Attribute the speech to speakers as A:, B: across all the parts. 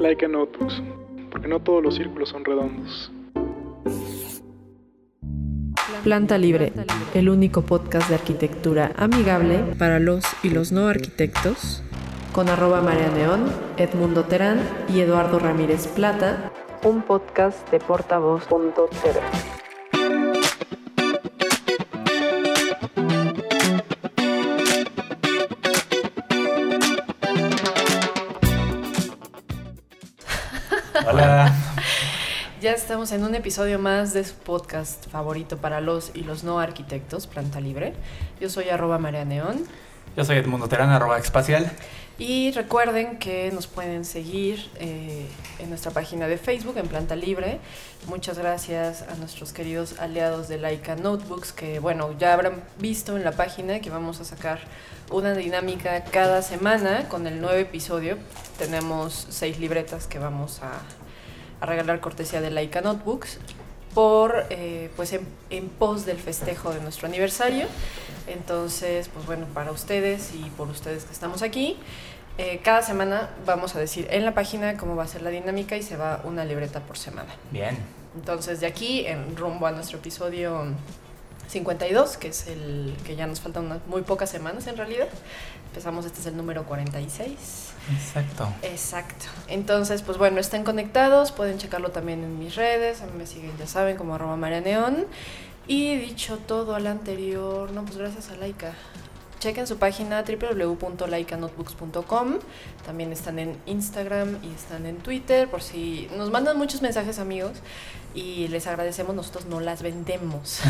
A: Laika Notebooks, porque no todos los círculos son redondos.
B: Planta Libre, el único podcast de arquitectura amigable para los y los no arquitectos, con arroba María Neón, Edmundo Terán y Eduardo Ramírez Plata, un podcast de portavoz.tv. estamos en un episodio más de su podcast favorito para los y los no arquitectos, Planta Libre. Yo soy arroba María Neón.
C: Yo soy Edmundo Terán, arroba espacial.
B: Y recuerden que nos pueden seguir eh, en nuestra página de Facebook, en Planta Libre. Muchas gracias a nuestros queridos aliados de Laika Notebooks, que bueno, ya habrán visto en la página que vamos a sacar una dinámica cada semana con el nuevo episodio. Tenemos seis libretas que vamos a, a regalar cortesía de Laika Notebooks por eh, pues en, en, pos del festejo de nuestro aniversario. Entonces, pues bueno, para ustedes y por ustedes que estamos aquí, eh, cada semana vamos a decir en la página cómo va a ser la dinámica y se va una libreta por semana.
C: Bien.
B: Entonces, de aquí en rumbo a nuestro episodio 52, que es el que ya nos faltan unas muy pocas semanas en realidad. Empezamos, este es el número 46.
C: Exacto.
B: Exacto. Entonces, pues bueno, están conectados, pueden checarlo también en mis redes, a mí me siguen, ya saben, como arroba Marianeón. Y dicho todo al anterior, no, pues gracias a Laika. Chequen su página www.laikanotebooks.com. También están en Instagram y están en Twitter por si nos mandan muchos mensajes amigos y les agradecemos, nosotros no las vendemos.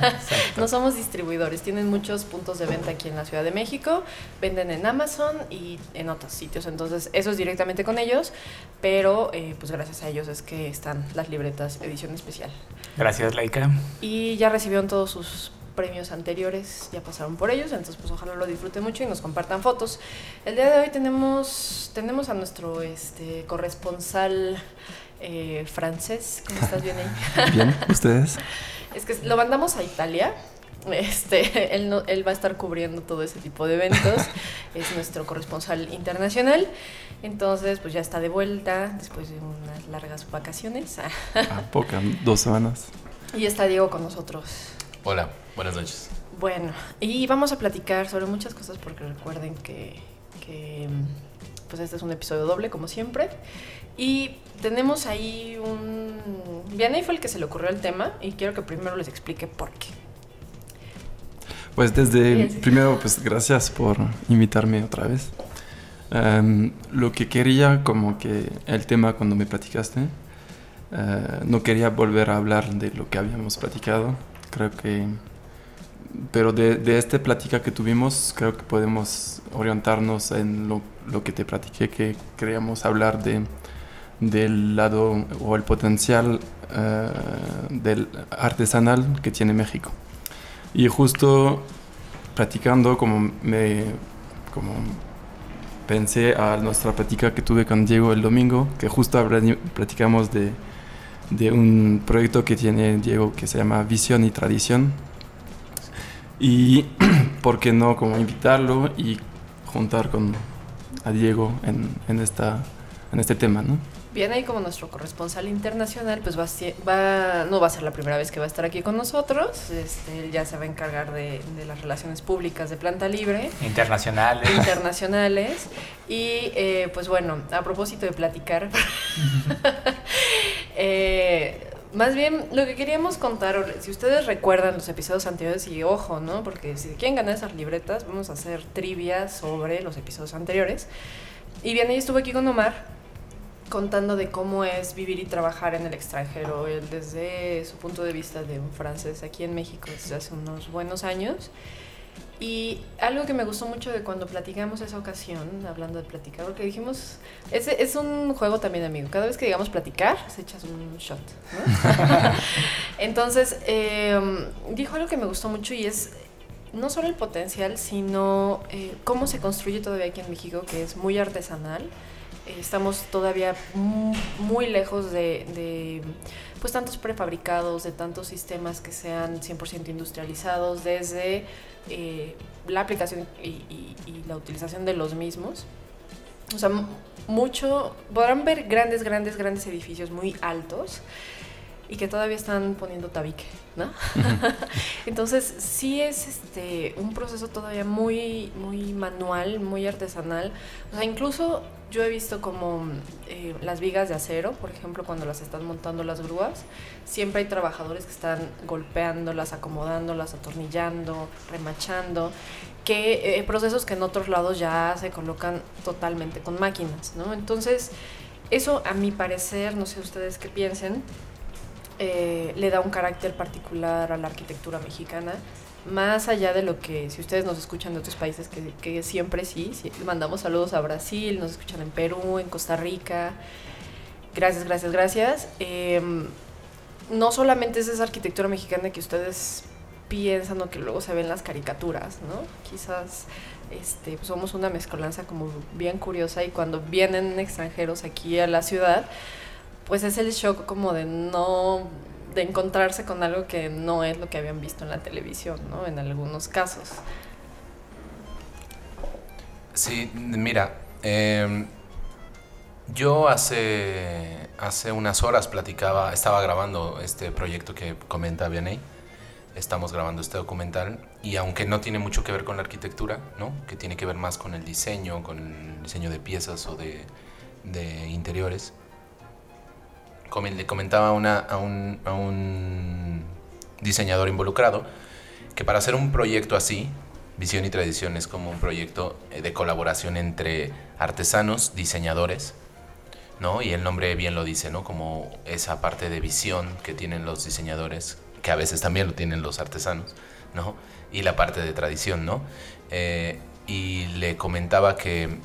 B: no somos distribuidores, tienen muchos puntos de venta aquí en la Ciudad de México, venden en Amazon y en otros sitios, entonces eso es directamente con ellos, pero eh, pues gracias a ellos es que están las libretas edición especial.
C: Gracias, Laika.
B: Y ya recibieron todos sus premios anteriores, ya pasaron por ellos, entonces pues ojalá lo disfruten mucho y nos compartan fotos. El día de hoy tenemos, tenemos a nuestro este, corresponsal eh, francés. ¿Cómo estás? ¿Bien ahí?
D: Bien, ¿ustedes?
B: es que lo mandamos a Italia. Este, él, no, él va a estar cubriendo todo ese tipo de eventos. es nuestro corresponsal internacional. Entonces, pues ya está de vuelta después de unas largas vacaciones.
D: A poca, dos semanas.
B: Y está Diego con nosotros.
E: Hola, buenas noches.
B: Bueno, y vamos a platicar sobre muchas cosas porque recuerden que, que pues este es un episodio doble, como siempre. Y tenemos ahí un... Vianney fue el que se le ocurrió el tema y quiero que primero les explique por qué.
D: Pues desde primero, pues gracias por invitarme otra vez. Um, lo que quería, como que el tema cuando me platicaste, uh, no quería volver a hablar de lo que habíamos platicado. Creo que... Pero de, de esta plática que tuvimos, creo que podemos orientarnos en lo, lo que te platiqué, que queríamos hablar de del lado o el potencial uh, del artesanal que tiene México. Y justo platicando, como me como pensé a nuestra plática que tuve con Diego el domingo, que justo platicamos de, de un proyecto que tiene Diego que se llama Visión y Tradición. Y por qué no como invitarlo y juntar con a Diego en, en, esta, en este tema, ¿no?
B: Bien, ahí como nuestro corresponsal internacional, pues va, va, no va a ser la primera vez que va a estar aquí con nosotros. Este, él ya se va a encargar de, de las relaciones públicas de Planta Libre.
C: Internacionales.
B: Internacionales. Y eh, pues bueno, a propósito de platicar, eh, más bien lo que queríamos contar, si ustedes recuerdan los episodios anteriores, y ojo, ¿no? Porque si quieren ganar esas libretas, vamos a hacer trivia sobre los episodios anteriores. Y bien, ahí estuvo aquí con Omar contando de cómo es vivir y trabajar en el extranjero, él desde su punto de vista de un francés aquí en México desde hace unos buenos años. Y algo que me gustó mucho de cuando platicamos esa ocasión, hablando de platicar, porque dijimos, es, es un juego también, amigo. Cada vez que digamos platicar, se echas un shot. ¿no? Entonces, eh, dijo algo que me gustó mucho y es no solo el potencial, sino eh, cómo se construye todavía aquí en México, que es muy artesanal estamos todavía muy lejos de, de, pues tantos prefabricados, de tantos sistemas que sean 100% industrializados, desde eh, la aplicación y, y, y, la utilización de los mismos. O sea, mucho, podrán ver grandes, grandes, grandes edificios muy altos y que todavía están poniendo tabique, ¿no? Entonces sí es este un proceso todavía muy, muy manual, muy artesanal. O sea, incluso yo he visto como eh, las vigas de acero, por ejemplo, cuando las están montando las grúas, siempre hay trabajadores que están golpeándolas, acomodándolas, atornillando, remachando, que eh, procesos que en otros lados ya se colocan totalmente con máquinas, ¿no? Entonces, eso a mi parecer, no sé ustedes qué piensen, eh, le da un carácter particular a la arquitectura mexicana, más allá de lo que, si ustedes nos escuchan de otros países, que, que siempre sí, mandamos saludos a Brasil, nos escuchan en Perú, en Costa Rica, gracias, gracias, gracias. Eh, no solamente es esa arquitectura mexicana que ustedes piensan o que luego se ven las caricaturas, ¿no? Quizás este, somos una mezcolanza como bien curiosa y cuando vienen extranjeros aquí a la ciudad, pues es el shock como de no de encontrarse con algo que no es lo que habían visto en la televisión, ¿no? En algunos casos.
E: Sí, mira, eh, yo hace, hace unas horas platicaba, estaba grabando este proyecto que comenta Vianey. Estamos grabando este documental y aunque no tiene mucho que ver con la arquitectura, ¿no? que tiene que ver más con el diseño, con el diseño de piezas o de, de interiores, le comentaba una, a, un, a un diseñador involucrado que para hacer un proyecto así, Visión y Tradición es como un proyecto eh, de colaboración entre artesanos, diseñadores, ¿no? Y el nombre bien lo dice, ¿no? Como esa parte de visión que tienen los diseñadores, que a veces también lo tienen los artesanos, ¿no? Y la parte de tradición, ¿no? Eh, y le comentaba que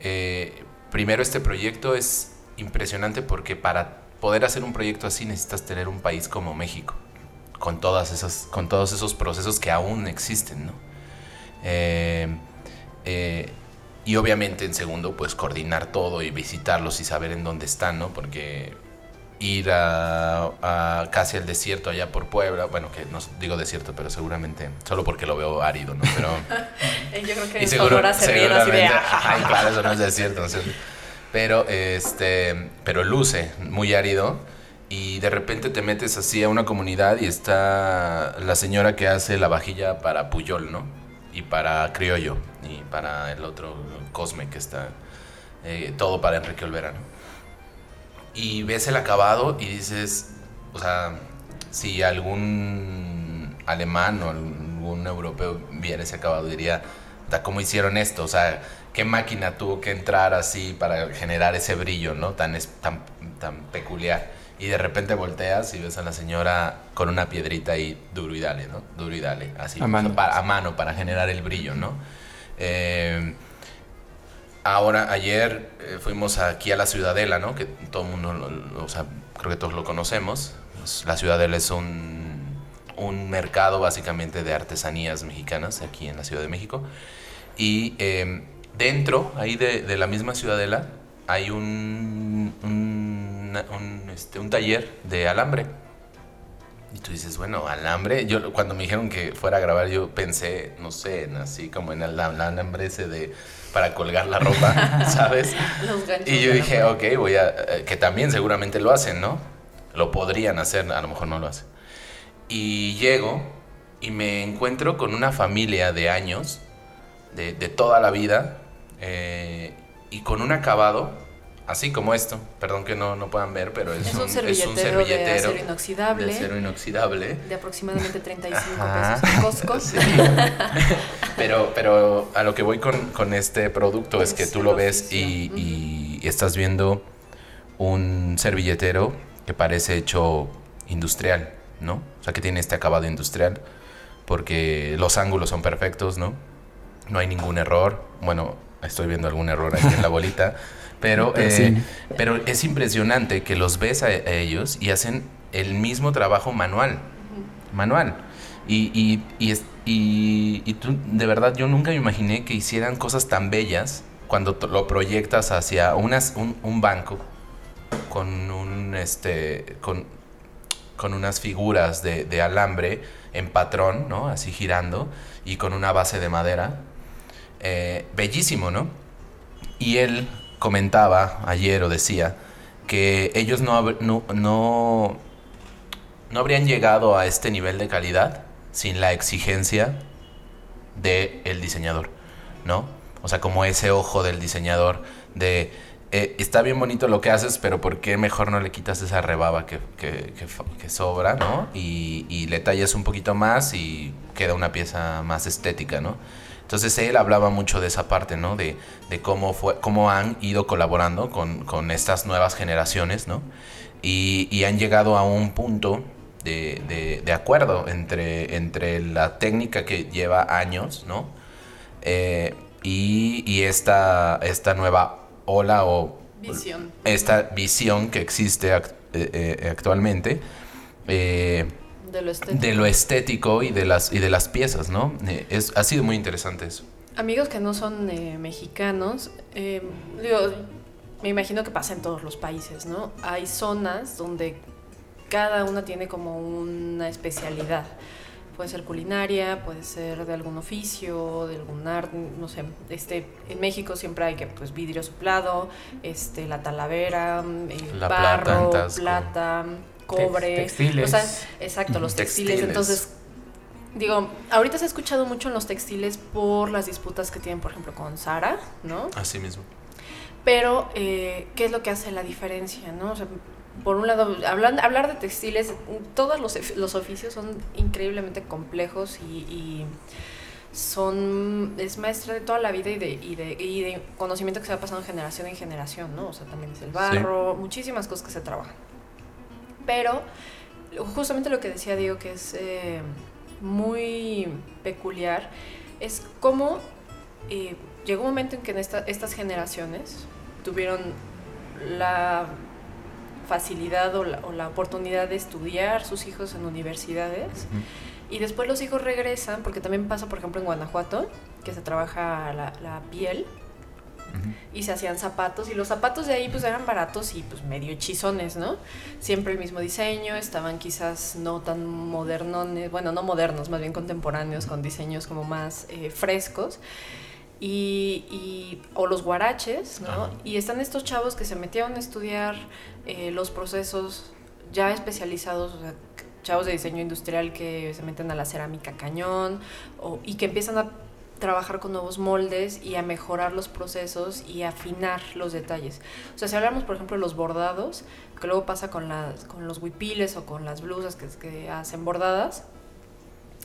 E: eh, primero este proyecto es impresionante porque para poder hacer un proyecto así necesitas tener un país como México, con, todas esas, con todos esos procesos que aún existen, ¿no? Eh, eh, y obviamente en segundo, pues coordinar todo y visitarlos y saber en dónde están, ¿no? Porque ir a, casi al desierto allá por Puebla, bueno, que no digo desierto, pero seguramente, solo porque lo veo árido, ¿no? Pero,
B: Yo creo que y seguro, seguramente,
E: ay, claro, eso no es desierto, no pero, este, pero luce muy árido y de repente te metes así a una comunidad y está la señora que hace la vajilla para Puyol, ¿no? Y para Criollo y para el otro Cosme que está, eh, todo para Enrique Olvera, ¿no? Y ves el acabado y dices, o sea, si algún alemán o algún europeo viera ese acabado diría, ¿cómo hicieron esto? O sea, qué máquina tuvo que entrar así para generar ese brillo, ¿no? Tan, tan, tan peculiar. Y de repente volteas y ves a la señora con una piedrita y duro y dale, ¿no? Duro y dale, así.
D: A mano.
E: Para, a mano, para generar el brillo, ¿no? Eh, ahora, ayer eh, fuimos aquí a la Ciudadela, ¿no? Que todo el mundo, o sea, creo que todos lo conocemos. La Ciudadela es un, un mercado básicamente de artesanías mexicanas aquí en la Ciudad de México. Y... Eh, dentro, ahí de, la misma ciudadela, hay un, un, este, un taller de alambre. Y tú dices, bueno, alambre. Yo cuando me dijeron que fuera a grabar, yo pensé, no sé, así como en el, alambre ese de para colgar la ropa, ¿sabes? y yo dije, ok, voy a. Eh, que también seguramente lo hacen, ¿no? Lo podrían hacer, a lo mejor no lo hacen. Y llego y me encuentro con una familia de años, de, de toda la vida, eh, y con un acabado, así como esto, perdón que no, no puedan ver, pero es,
B: un, servilletero de acero inoxidable.
E: De acero inoxidable.
B: De aproximadamente 35 pesos en Costco.
E: pero, pero a lo que voy con, con este producto es, que tú lo ves y, y, estás viendo un servilletero que parece hecho industrial, ¿no? O sea, que tiene este acabado industrial, porque los ángulos son perfectos, ¿no? No hay ningún error. Bueno, estoy viendo algún error aquí en la bolita, pero, eh, pero es impresionante que los ves a, ellos y hacen el mismo trabajo manual, manual. Y, y, y, y, tú, de verdad, yo nunca me imaginé que hicieran cosas tan bellas cuando lo proyectas hacia unas, un, un banco con un este con, con unas figuras de, de, alambre en patrón, ¿no? Así girando y con una base de madera eh, bellísimo, ¿no? Y él comentaba ayer o decía que ellos no, no, no, habrían llegado a este nivel de calidad sin la exigencia del diseñador, ¿no? O sea, como ese ojo del diseñador de, eh, está bien bonito lo que haces, pero ¿por qué mejor no le quitas esa rebaba que, que, sobra, ¿no? Y le tallas un poquito más y queda una pieza más estética, ¿no? Entonces él hablaba mucho de esa parte, ¿no? De, de cómo, fue, cómo han ido colaborando con, con estas nuevas generaciones, ¿no? Y, y han llegado a un punto de, de- de acuerdo entre, entre la técnica que lleva años, ¿no? Eh, y y esta, esta nueva ola o
B: Visión.
E: esta visión que existe act- eh, eh, actualmente eh,
B: De lo estético.
E: de lo estético y de las, y de las piezas, ¿no? Eh, es, ha sido muy interesante eso.
B: Amigos que no son eh, mexicanos, eh, digo, me imagino que pasa en todos los países, ¿no? Hay zonas donde cada una tiene como una especialidad. Puede ser culinaria, puede ser de algún oficio, de algún arte, no sé. Este, en México siempre hay que, pues, vidrio soplado, este, la talavera, mm, el
E: La plata en
B: barro, plata, cobre.
C: textiles.
B: O sea, exacto, los textiles.
E: Textiles.
B: Entonces, Digo, ahorita se ha escuchado mucho en los textiles por las disputas que tienen, por ejemplo, con Sara, ¿no?
E: Así mismo.
B: Pero, eh, ¿qué es lo que hace la diferencia, no? O sea, por un lado, hablan- hablar de textiles, todos los, los oficios son increíblemente complejos y, y son, es maestra de toda la vida y de, y, de, y de conocimiento que se va pasando generación en generación, ¿no? O sea, también es el barro, muchísimas cosas que se trabajan. Pero, justamente lo que decía Diego, que es eh, muy peculiar, es cómo eh, llegó un momento en que en esta- estas generaciones tuvieron la facilidad o la, o la oportunidad de estudiar sus hijos en universidades y después los hijos regresan, porque también pasa, por ejemplo, en Guanajuato, que se trabaja la, la piel y se hacían zapatos y los zapatos de ahí pues eran baratos y pues medio hechizones, ¿no? Siempre el mismo diseño, estaban quizás no tan modernones, bueno, no modernos, más bien contemporáneos, con diseños como más eh, frescos. Y, y- o los guaraches, ¿no?
E: Ajá.
B: Y están estos chavos que se metieron a estudiar eh, los procesos ya especializados, o sea, chavos de diseño industrial que se meten a la cerámica cañón o- y que empiezan a trabajar con nuevos moldes y a mejorar los procesos y afinar los detalles. O sea, si hablamos, por ejemplo, de los bordados, que luego pasa con, las, con los huipiles o con las blusas que, que hacen bordadas,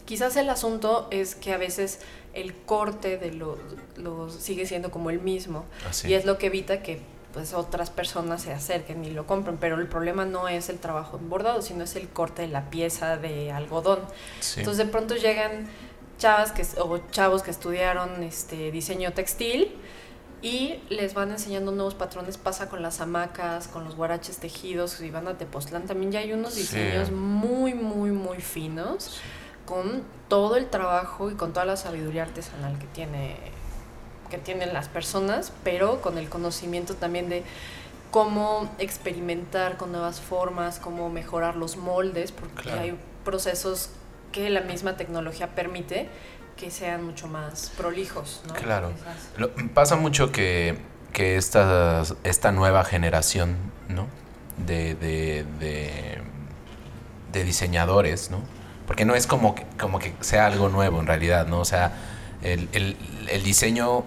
B: quizás el asunto es que a veces el corte de sigue siendo como el mismo y es lo que evita que pues otras personas se acerquen y lo compren, pero el problema no es el trabajo en bordado, sino es el corte de la pieza de algodón.
E: Sí.
B: Entonces de pronto llegan chavas que, o chavos que estudiaron este diseño textil y les van enseñando nuevos patrones. Pasa con las hamacas, con los guaraches tejidos, si van a Tepoztlán también ya hay unos
E: Sí.
B: diseños muy, muy, muy finos con todo el trabajo y con toda la sabiduría artesanal que tiene que tienen las personas, pero con el conocimiento también de cómo experimentar con nuevas formas, cómo mejorar los moldes, porque
E: Claro.
B: hay procesos que la misma tecnología permite que sean mucho más prolijos, ¿no?
E: Claro. Lo- pasa mucho que, que esta, esta nueva generación, ¿no? De, de, de, de diseñadores, ¿no? Porque no es como que, como que sea algo nuevo en realidad, ¿no? O sea, el, el, el diseño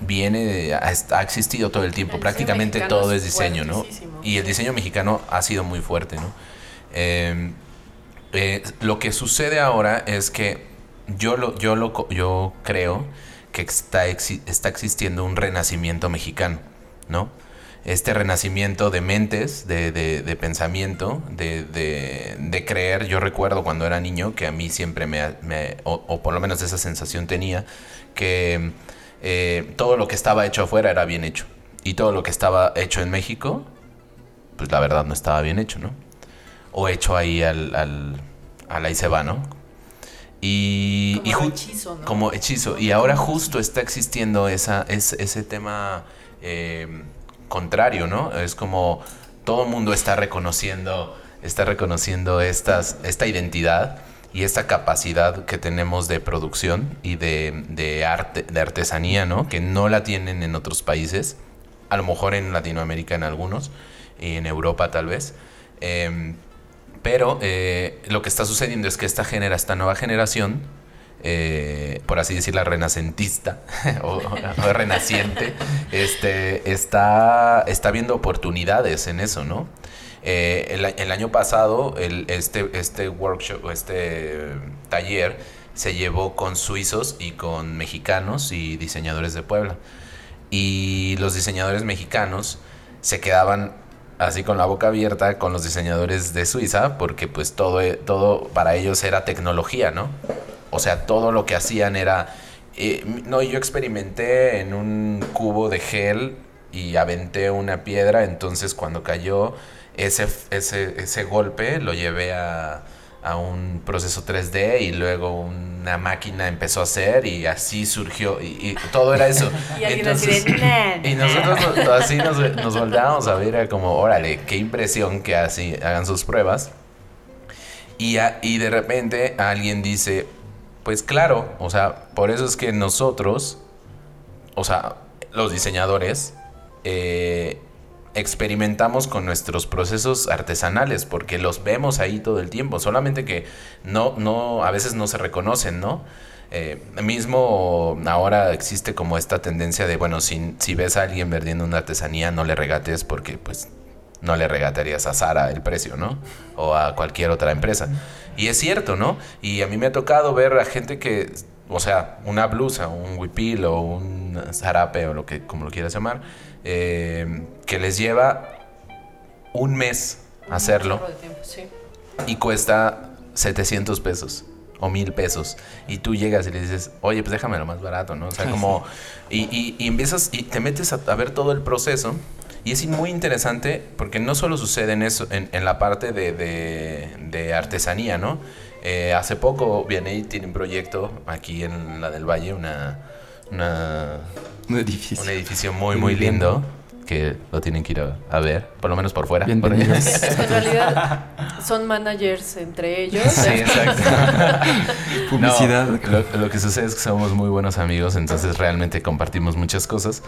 E: viene, de- ha, ha existido todo el tiempo.
B: El
E: Prácticamente todo
B: es
E: diseño, ¿no? Y el diseño mexicano ha sido muy fuerte, ¿no? Eh, eh, lo que sucede ahora es que yo lo, yo lo yo creo que está, está existiendo un renacimiento mexicano, ¿no? Este renacimiento de mentes, de, de- de pensamiento, de, de- creer. Yo recuerdo cuando era niño que a mí siempre me, me- o, o por lo menos esa sensación tenía, que eh, todo lo que estaba hecho afuera era bien hecho. Y todo lo que estaba hecho en México, pues la verdad no estaba bien hecho, ¿no? O hecho ahí al, al, al ahí se va, ¿no? Y,
B: Como hechizo, ¿no?
E: como hechizo. Y ahora justo está existiendo esa, es- ese tema eh, contrario, ¿no? Es como todo el mundo está reconociendo, está reconociendo estas, esta identidad y esta capacidad que tenemos de producción y de, de arte, de artesanía, ¿no? Que no la tienen en otros países. a lo mejor en Latinoamérica en algunos, y en Europa tal vez. Em, pero eh, lo que está sucediendo es que esta, genera, esta nueva generación, eh, por así decirla, renacentista o, o renaciente, este, está, está viendo oportunidades en eso, ¿no? Eh, el, el año pasado, el, este, este workshop, este taller, se llevó con suizos y con mexicanos y diseñadores de Puebla. Y los diseñadores mexicanos se quedaban así con la boca abierta con los diseñadores de Suiza, porque pues todo, e- todo para ellos era tecnología, ¿no? O sea, todo lo que hacían era... eh, no, yo experimenté en un cubo de gel y aventé una piedra, entonces cuando cayó ese, ese, ese golpe lo llevé a, a un proceso 3D y luego una máquina empezó a hacer y así surgió y, y todo era eso.
B: Y alguien así de, "Nah,
E: y nosotros nos- así nos, nos volteábamos a ver, era como, órale, qué impresión que así hagan sus pruebas. Y, a- y de repente alguien dice, pues claro, o sea, por eso es que nosotros, o sea, los diseñadores, eh, experimentamos con nuestros procesos artesanales porque los vemos ahí todo el tiempo, solamente que no, no, a veces no se reconocen, ¿no? Eh, mismo ahora existe como esta tendencia de, bueno, si, si ves a alguien vendiendo una artesanía, no le regates porque pues no le regatearías a Sara el precio, ¿no? O a cualquier otra empresa. Y es cierto, ¿no? Y a mí me ha tocado ver a gente que, o sea, una blusa, un huipil o un zarape o lo que, como lo quieras llamar, eh, que les lleva un mes hacerlo
B: tiempo, sí.
E: y cuesta 700 pesos o mil pesos y tú llegas y le dices, oye, pues déjame lo más barato, ¿no? O sea, como... Y, y- y empiezas y te metes a, a ver todo el proceso y es muy interesante porque no solo sucede en eso, en, en la parte de, de- de artesanía, ¿no? Eh, hace poco Vianey tiene un proyecto aquí en la del Valle, una, una,
D: Un edificio.
E: un edificio muy, muy lindo que lo tienen que ir a, a ver, por lo menos por fuera. por ahí.
D: Bienvenidos.
B: Es que en realidad son managers entre ellos.
E: Sí, exacto.
D: Publicidad.
E: No, lo, lo que sucede es que somos muy buenos amigos, entonces realmente compartimos muchas cosas.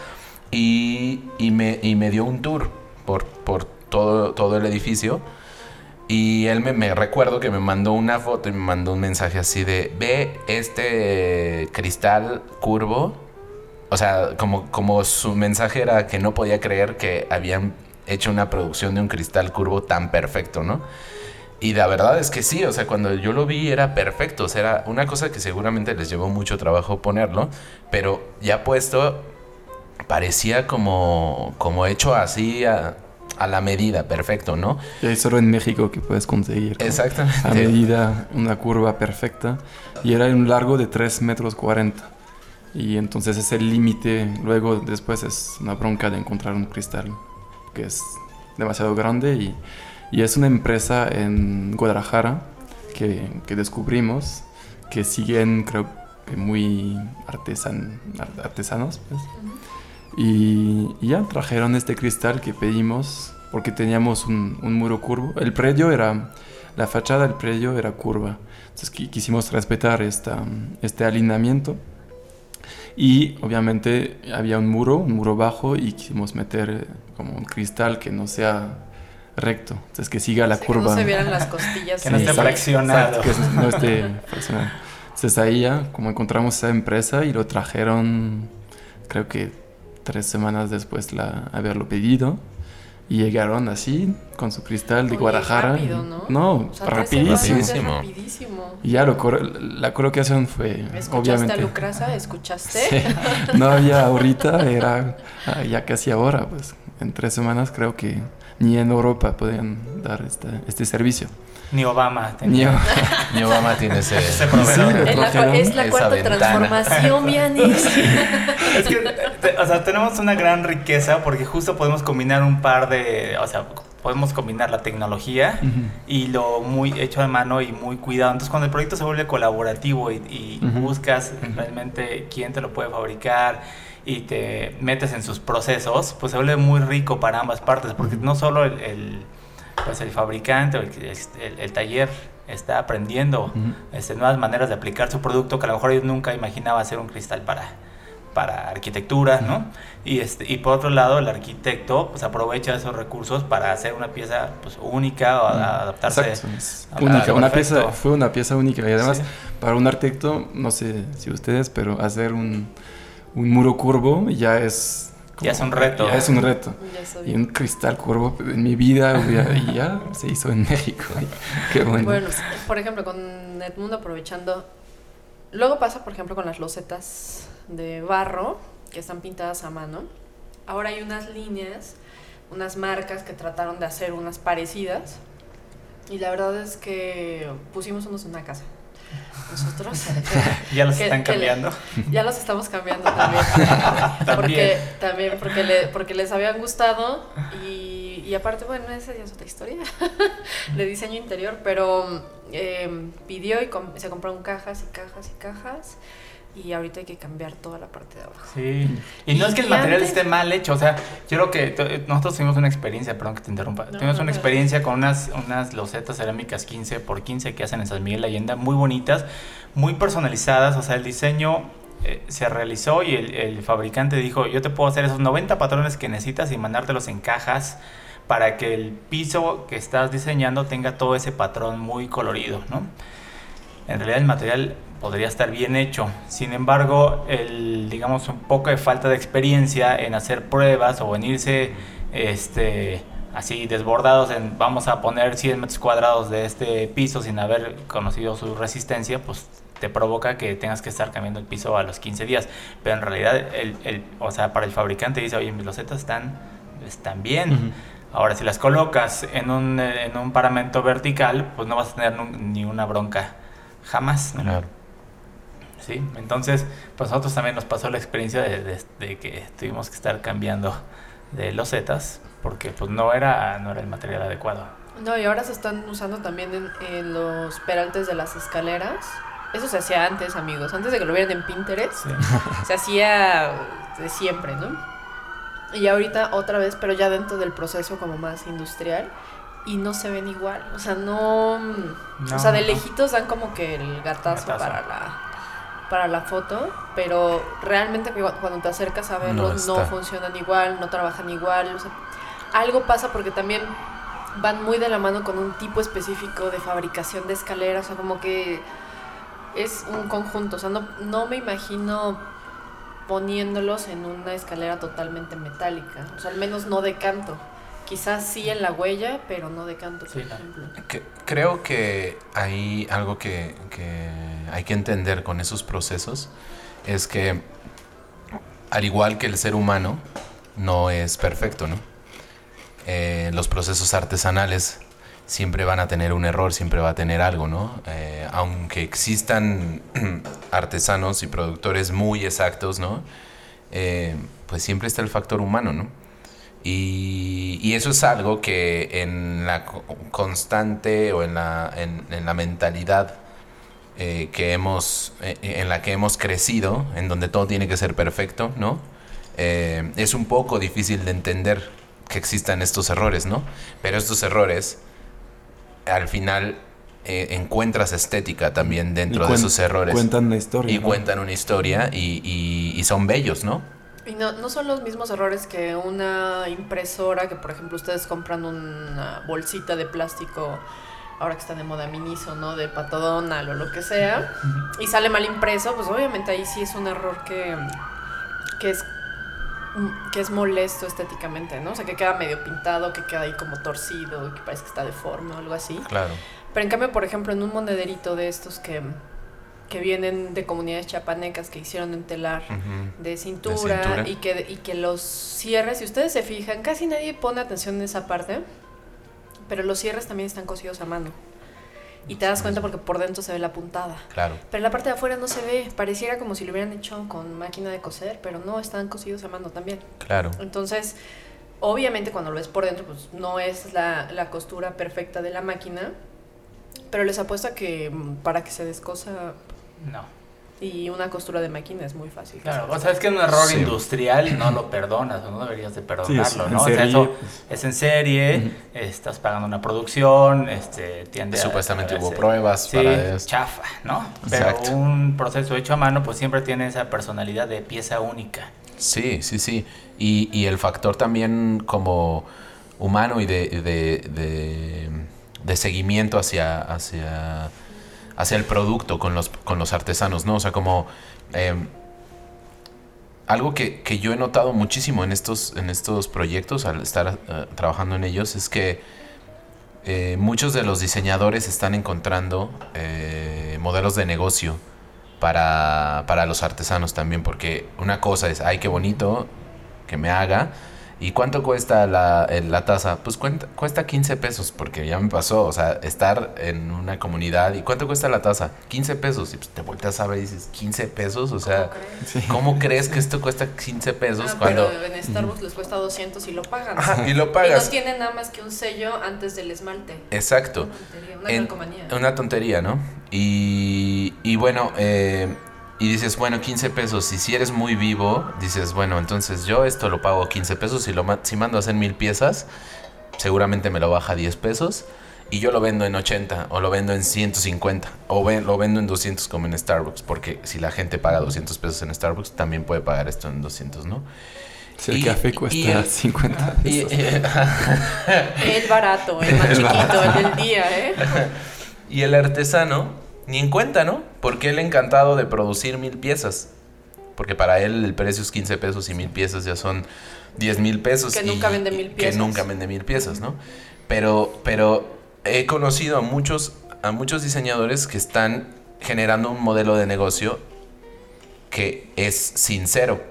E: Y, y me, y me dio un tour por, por todo, todo el edificio. Y él me, recuerdo que me mandó una foto y me mandó un mensaje así de, ve este cristal curvo. O sea, como, como su mensaje era que no podía creer que habían hecho una producción de un cristal curvo tan perfecto, ¿no? Y la verdad es que sí, o sea, cuando yo lo vi era perfecto, o sea, era una cosa que seguramente les llevó mucho trabajo ponerlo, pero ya puesto parecía como, como hecho así a la medida, perfecto, ¿no?
D: Y hay solo en México que puedes conseguir. ¿no?
E: Exactamente.
D: A medida, una curva perfecta. Y era un largo de 3 metros 40. Y entonces es el límite. Luego, después es una bronca de encontrar un cristal que es demasiado grande. Y, y es una empresa en Guadalajara que, que descubrimos que siguen, creo que muy artesan, ar- artesanos. pues. Y, y ya trajeron este cristal que pedimos porque teníamos un, un muro curvo. El predio era, la fachada del predio era curva. Entonces qui- quisimos respetar esta, este alineamiento. Y obviamente había un muro, un muro bajo, y quisimos meter eh, como un cristal que no sea recto. Entonces que siga la
B: Sí, que
D: curva.
B: no se vieran las costillas.
C: Que no esté fraccionado.
D: que no esté fraccionado. Entonces ahí ya, como encontramos esa empresa y lo trajeron, creo que tres semanas después de haberlo pedido. Y llegaron así, con su cristal de
B: Oye,
D: Guadalajara.
B: rápido, ¿no?
D: No,
B: O sea, tres
D: rapidísimo.
E: Rapidísimo.
B: rapidísimo.
D: Y ya lo la colocación fue,
B: ¿Escuchaste
D: obviamente.
B: a Lucrasa? ¿Escuchaste?
D: Sí. No había ahorita, era ah, ya casi ahora, pues. En tres semanas creo que ni en Europa podían dar este, este servicio.
C: Ni Obama
D: Ni
C: tenía.
E: Mi Obama tiene ese...
C: Ese proveedor.
D: Sí,
B: Es la, es cuarta
E: ventana.
B: transformación, Vianis.
C: Es que, te- o sea, tenemos una gran riqueza porque justo podemos combinar un par de, o sea, podemos combinar la tecnología y lo muy hecho a mano y muy cuidado. Entonces, cuando el proyecto se vuelve colaborativo y, y buscas realmente quién te lo puede fabricar y te metes en sus procesos, pues se vuelve muy rico para ambas partes, porque no solo el, el, pues el fabricante o el, el- el taller está aprendiendo este, nuevas maneras de aplicar su producto que a lo mejor ellos nunca imaginaba hacer un cristal para, para arquitectura, ¿no? Y, este, y por otro lado, el arquitecto pues aprovecha esos recursos para hacer una pieza pues, única o adaptarse.
D: Exacto,
C: a-
D: única,
C: a-
D: una
C: perfecto.
D: pieza, fue una pieza única y además
C: Sí.
D: para un arquitecto, no sé si ustedes, pero hacer un, un muro curvo ya es...
C: Ya es un reto.
D: Ya es un reto. Y un cristal curvo en mi vida y ya se hizo en México. Qué bueno.
B: Bueno, por ejemplo, con Edmundo aprovechando. Luego pasa, por ejemplo, con las losetas de barro que están pintadas a mano. Ahora hay unas líneas, unas marcas que trataron de hacer unas parecidas. Y la verdad es que pusimos unos en una casa. Nosotros.
C: Ya los
B: que-
C: están
B: le-
C: cambiando.
B: Ya los estamos cambiando también.
C: También.
B: Porque, también porque, le- porque les habían gustado y, y aparte, bueno, esa ya es otra historia de diseño interior, pero eh, pidió y com- se compraron cajas y cajas y cajas y ahorita hay que cambiar toda la parte de abajo.
C: Sí. Y no es que el material
B: antes-
C: esté mal hecho, o sea, yo creo que t- nosotros tuvimos una experiencia, perdón que te interrumpa,
B: No,
C: tuvimos
B: no,
C: una
B: no.
C: experiencia con unas, unas losetas cerámicas 15 por 15 que hacen en San Miguel de Allende, muy bonitas, muy personalizadas, o sea, el diseño eh, se realizó y el, el fabricante dijo, yo te puedo hacer esos 90 patrones que necesitas y mandártelos en cajas para que el piso que estás diseñando tenga todo ese patrón muy colorido, ¿no? En realidad el material podría estar bien hecho. Sin embargo, el, digamos, un poco de falta de experiencia en hacer pruebas o en irse este, así desbordados en vamos a poner 100 metros cuadrados de este piso sin haber conocido su resistencia, pues te provoca que tengas que estar cambiando el piso a los 15 días. Pero en realidad, el, el- o sea, para el fabricante dice, oye, mis losetas están, están bien. Ahora, si las colocas en un, en un paramento vertical, pues no vas a tener ni una bronca jamás.
E: Claro.
C: Sí, entonces, pues nosotros también nos pasó la experiencia de, de- de que tuvimos que estar cambiando de losetas porque pues no era, no era el material adecuado.
B: No, y ahora se están usando también en, en los peraltes de las escaleras. Eso se hacía antes, amigos. Antes de que lo vieran en Pinterest,
C: Sí.
B: se hacía de siempre, ¿no? Y ahorita otra vez, pero ya dentro del proceso como más industrial. Y no se ven igual. O sea, no.
C: No,
B: o sea, de lejitos dan como que el gatazo,
C: Gatazo.
B: para la para la foto, pero realmente cu- cuando te acercas a verlos
E: No
B: funcionan igual, no trabajan igual. o sea, algo pasa porque también van muy de la mano con un tipo específico de fabricación de escaleras, o sea, como que es un conjunto, o sea, no, no me imagino poniéndolos en una escalera totalmente metálica, o sea, al menos no de canto. Quizás sí en la huella, pero no de canto, por
C: Sí.
B: ejemplo.
E: Que- creo que hay algo que, que hay que entender con esos procesos es que al igual que el ser humano no es perfecto, ¿no? Eh, los procesos artesanales siempre van a tener un error, siempre va a tener algo, ¿no? Eh, aunque existan artesanos y productores muy exactos, ¿no? Eh, pues siempre está el factor humano, ¿no? Y, y eso es algo que en la co- constante o en la, en, en la mentalidad eh, que hemos, eh, en la que hemos crecido, en donde todo tiene que ser perfecto, ¿no? Eh, es un poco difícil de entender que existan estos errores, ¿no? Pero estos errores, al final, eh, encuentras estética también dentro de esos errores.
D: Cuentan la historia.
E: y
D: ¿no?
E: cuentan una historia y, y- y son bellos, ¿no?
B: Y no, no son los mismos errores que una impresora, que por ejemplo ustedes compran una bolsita de plástico, ahora que está de moda Miniso, ¿no? De patodonal o lo que sea, y sale mal impreso, pues obviamente ahí sí es un error que, que es que es molesto estéticamente, ¿no? O sea, que queda medio pintado, que queda ahí como torcido, que parece que está deforme o algo así.
E: Claro.
B: Pero en cambio, por ejemplo, en un monederito de estos que, que vienen de comunidades chapanecas que hicieron en telar de cintura,
E: cintura.
B: Y, que, y que los cierres, si ustedes se fijan, casi nadie pone atención en esa parte, pero los cierres también están cosidos a mano. Y te das cuenta porque por dentro se ve la puntada.
E: Claro.
B: Pero la parte de afuera no se ve, pareciera como si lo hubieran hecho con máquina de coser, pero no, están cosidos a mano también.
E: Claro.
B: Entonces, obviamente cuando lo ves por dentro, pues no es la, la costura perfecta de la máquina, pero les apuesto a que mm, para que se descosa
C: No.
B: Y una costura de máquina es muy fácil.
C: Claro, o sea, es que un error
E: Sí.
C: industrial no lo perdonas o no deberías de perdonarlo,
D: Sí, es en
C: ¿no? O sea, eso es en serie, estás pagando una producción, este, tiende a-
E: Supuestamente
C: a
E: hubo pruebas
C: Sí,
E: para esto.
C: chafa, ¿no? Pero
E: Exacto.
C: un proceso hecho a mano, pues siempre tiene esa personalidad de pieza única.
E: Sí, sí, sí. Y, y el factor también como humano y de, de, de, de seguimiento hacia, hacia, hacia el producto con los, con los artesanos, ¿no? O sea, como eh, algo que, que yo he notado muchísimo en estos, en estos proyectos al estar eh, trabajando en ellos es que eh, muchos de los diseñadores están encontrando eh, modelos de negocio para, para los artesanos también, porque una cosa es, ay, qué bonito que me haga. ¿Y cuánto cuesta la, la taza? Pues cuenta- cuesta 15 pesos, porque ya me pasó, o sea, estar en una comunidad. ¿Y cuánto cuesta la taza? 15 pesos. Y pues te volteas a ver y dices, 15 pesos, o sea,
B: ¿Cómo crees?
D: Sí.
E: ¿cómo crees que esto cuesta 15 pesos
B: Ah,
E: cuando...
B: Pero en Starbucks les cuesta 200 y lo pagan.
E: Ajá, y lo
B: Y no
E: pagas.
B: tienen nada más que un sello antes del esmalte.
E: Exacto.
B: Una tontería, una
E: En-. Una tontería, ¿no? Y, y bueno, eh, y dices, bueno, 15 pesos. Y si eres muy vivo, dices, bueno, entonces yo esto lo pago 15 pesos. Y lo, ma- si mando a hacer mil piezas, seguramente me lo baja a 10 pesos. Y yo lo vendo en 80 o lo vendo en 150 o ve- lo vendo en 200 como en Starbucks. Porque si la gente paga 200 pesos en Starbucks, también puede pagar esto en 200, ¿no?
D: Si el
E: Y-
D: café
E: y
D: cuesta
E: el-
D: 50
E: Y,
D: pesos.
B: El barato, el más chiquito, el del día, ¿eh?
E: Y el artesano, ni en cuenta, ¿no? Porque él encantado de producir mil piezas. Porque para él el precio es 15 pesos y mil piezas ya son 10 mil pesos.
B: Que
E: y-
B: nunca vende mil
E: Que
B: piezas.
E: nunca vende mil piezas, ¿no? Pero, pero he conocido a muchos, a muchos diseñadores que están generando un modelo de negocio que es sincero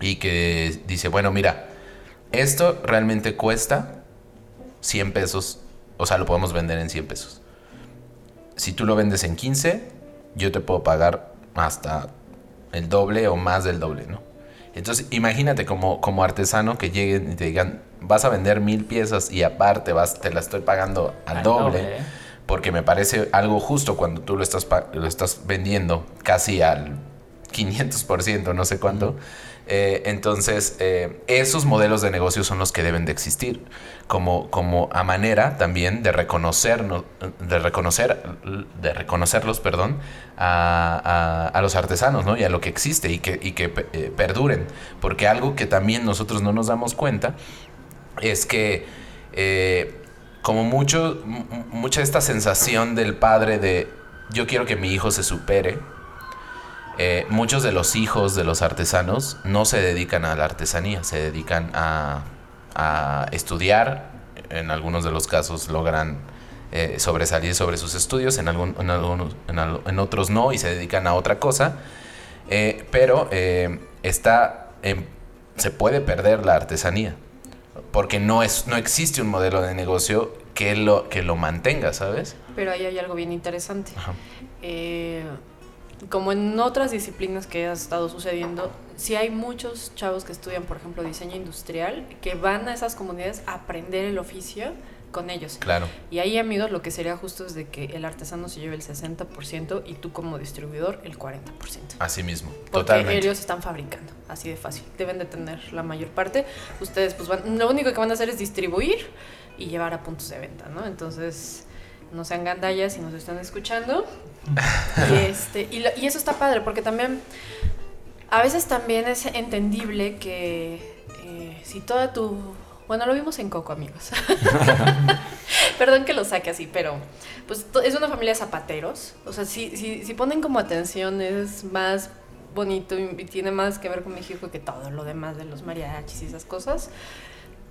E: y que dice, bueno, mira, esto realmente cuesta 100 pesos, o sea, lo podemos vender en 100 pesos. Si tú lo vendes en 15, yo te puedo pagar hasta el doble o más del doble, ¿no? Entonces, imagínate como, como artesano que lleguen y te digan, vas a vender mil piezas y aparte vas, te la estoy pagando al,
C: Al
E: doble,
C: doble, ¿eh?
E: porque me parece algo justo cuando tú lo estás, lo estás vendiendo casi al 500%, no sé cuánto. Eh, entonces, eh, esos modelos de negocio son los que deben de existir, como, como a manera también de reconocernos, de reconocer, de reconocerlos, perdón, a, a- a los artesanos, ¿no? Y a lo que existe y que, y que eh, perduren. Porque algo que también nosotros no nos damos cuenta es que como mucho, mucha esta sensación del padre de yo quiero que mi hijo se supere, eh, muchos de los hijos de los artesanos no se dedican a la artesanía, se dedican a, a estudiar, en algunos de los casos logran eh, sobresalir sobre sus estudios, en, algún- en, algunos, en, al- en otros no y se dedican a otra cosa, eh, pero está, en- se puede perder la artesanía, porque no, es, no existe un modelo de negocio que lo, que lo mantenga, ¿sabes?
B: Pero ahí hay algo bien interesante.
E: Ajá.
B: Eh, como en otras disciplinas que ha estado sucediendo, sí hay muchos chavos que estudian, por ejemplo, diseño industrial, que van a esas comunidades a aprender el oficio con ellos.
E: Claro.
B: Y ahí, amigos, lo que sería justo es de que el artesano se lleve el 60% y tú como distribuidor el 40%.
E: Así mismo,
B: Porque
E: totalmente.
B: ellos están fabricando, así de fácil. Deben de tener la mayor parte. Ustedes pues van, lo único que van a hacer es distribuir y llevar a puntos de venta, ¿no? Entonces, no sean gandallas si nos están escuchando. y, este, y, lo- y eso está padre, porque también, a veces también es entendible que eh, si toda tu... Bueno, lo vimos en Coco, amigos. Perdón que lo saque así, pero pues es una familia de zapateros. O sea, si, si, si ponen como atención es más bonito y, y tiene más que ver con México que todo lo demás de los mariachis y esas cosas.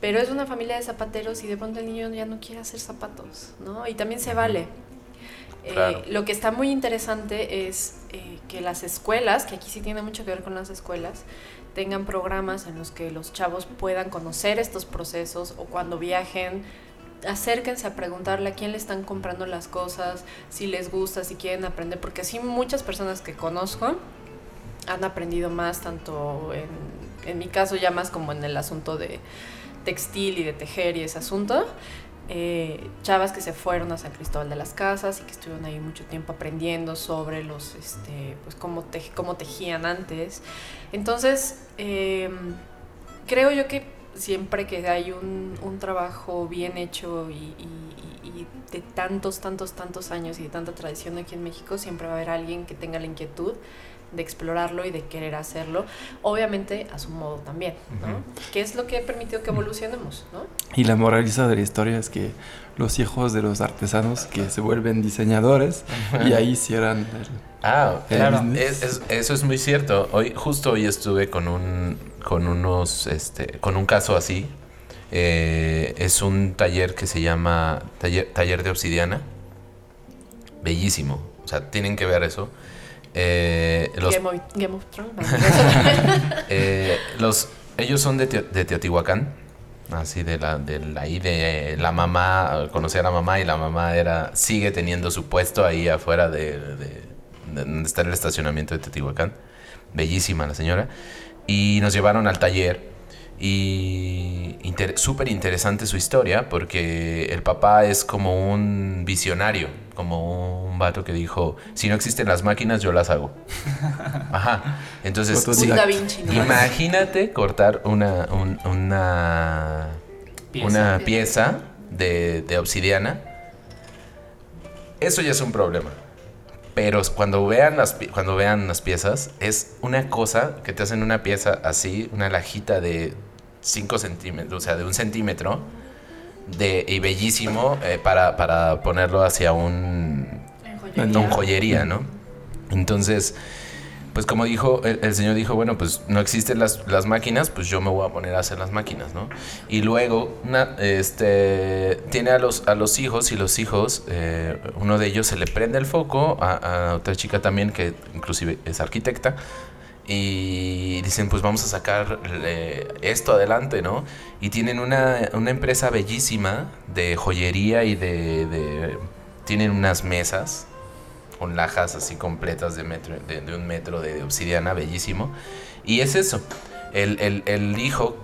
B: Pero es una familia de zapateros y de pronto el niño ya no quiere hacer zapatos, ¿no? Y también se vale. Eh, lo que está muy interesante es eh, que las escuelas, que aquí sí tiene mucho que ver con las escuelas, tengan programas en los que los chavos puedan conocer estos procesos o cuando viajen, acérquense a preguntarle a quién le están comprando las cosas, si les gusta, si quieren aprender, porque así muchas personas que conozco han aprendido más, tanto en, en mi caso ya más como en el asunto de textil y de tejer y ese asunto, eh, chavas que se fueron a San Cristóbal de las Casas y que estuvieron ahí mucho tiempo aprendiendo sobre los, este, pues cómo, te- cómo tejían antes. Entonces, eh, creo yo que siempre que hay un, trabajo bien hecho y- y de tantos, tantos, tantos años y de tanta tradición aquí en México, siempre va a haber alguien que tenga la inquietud de explorarlo y de querer hacerlo, obviamente a su modo también, ¿no?
E: Ujú.
B: Que es lo que ha permitido que evolucionemos, ¿no?
D: Y la moraliza de la historia es que los hijos de los artesanos que se vuelven diseñadores y ahí cierran el,
E: Ah,
D: el
C: Claro.
D: business.
E: Es- es- eso es muy cierto. Hoy, justo hoy estuve con un, con unos, este, con un caso así. Eh, es un taller que se llama taller, taller de obsidiana. Bellísimo. O sea, tienen que ver eso. Eh, los,
B: Game, of, Game of Thrones.
E: eh, los, ellos son de, Teo- de Teotihuacán. Así de la, de la, ahí de la mamá, conocí a la mamá y la mamá era, sigue teniendo su puesto ahí afuera de, de- de donde está el estacionamiento de Teotihuacán. Bellísima la señora. Y nos llevaron al taller y inter- súper interesante su historia porque el papá es como un visionario, como un vato que dijo, si no existen las máquinas yo las hago. Ajá. Entonces, sí,
B: Vinci, ¿no?
E: Imagínate cortar una, un- una,
C: Pieza.
E: una pieza de, de obsidiana. Eso ya es un problema. Pero cuando vean, las, cuando vean las piezas, es una cosa que te hacen una pieza así, una lajita de 5 centímetros, o sea, de un centímetro, de, y bellísimo eh, para, para ponerlo hacia un,
D: joyería.
E: joyería, ¿no? Entonces, pues como dijo, el, el señor dijo, bueno, pues no existen las, las máquinas, pues yo me voy a poner a hacer las máquinas, ¿no? Y luego, una, este, tiene a los, a los hijos y los hijos, eh, uno de ellos se le prende el foco, a, a otra chica también que inclusive es arquitecta, y dicen, pues vamos a sacar eh, esto adelante, ¿no? Y tienen una, una empresa bellísima de joyería y de, Tienen unas mesas con lajas así completas de, metro, de, de un metro de obsidiana, bellísimo. Y es eso, el, el- el hijo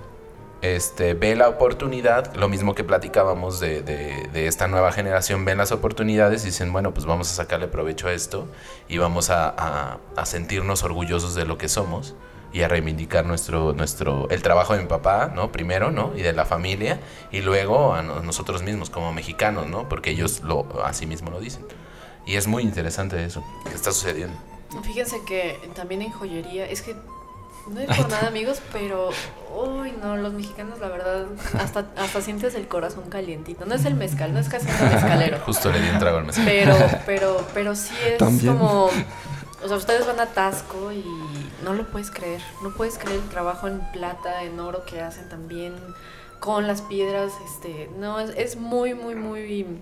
E: este, ve la oportunidad, lo mismo que platicábamos de, de- de esta nueva generación, ven las oportunidades y dicen, bueno, pues vamos a sacarle provecho a esto y vamos a, a- a sentirnos orgullosos de lo que somos y a reivindicar nuestro, nuestro, el trabajo de mi papá, ¿no? Primero, ¿no? Y de la familia y luego a no- nosotros mismos como mexicanos, ¿no? Porque ellos lo, así mismo lo dicen. Y es muy interesante eso que está sucediendo.
B: Fíjense que también en joyería, es que no es por nada amigos, pero uy no, los mexicanos la verdad hasta, hasta sientes el corazón calientito. No es el mezcal, no es casi un mezcalero.
E: Justo le di un trago al mesero.
B: Pero, pero, pero sí es
D: También.
B: como. O sea, ustedes van a Tasco y no lo puedes creer. No puedes creer el trabajo en plata, en oro que hacen también con las piedras. Este, no, es, es muy, muy, muy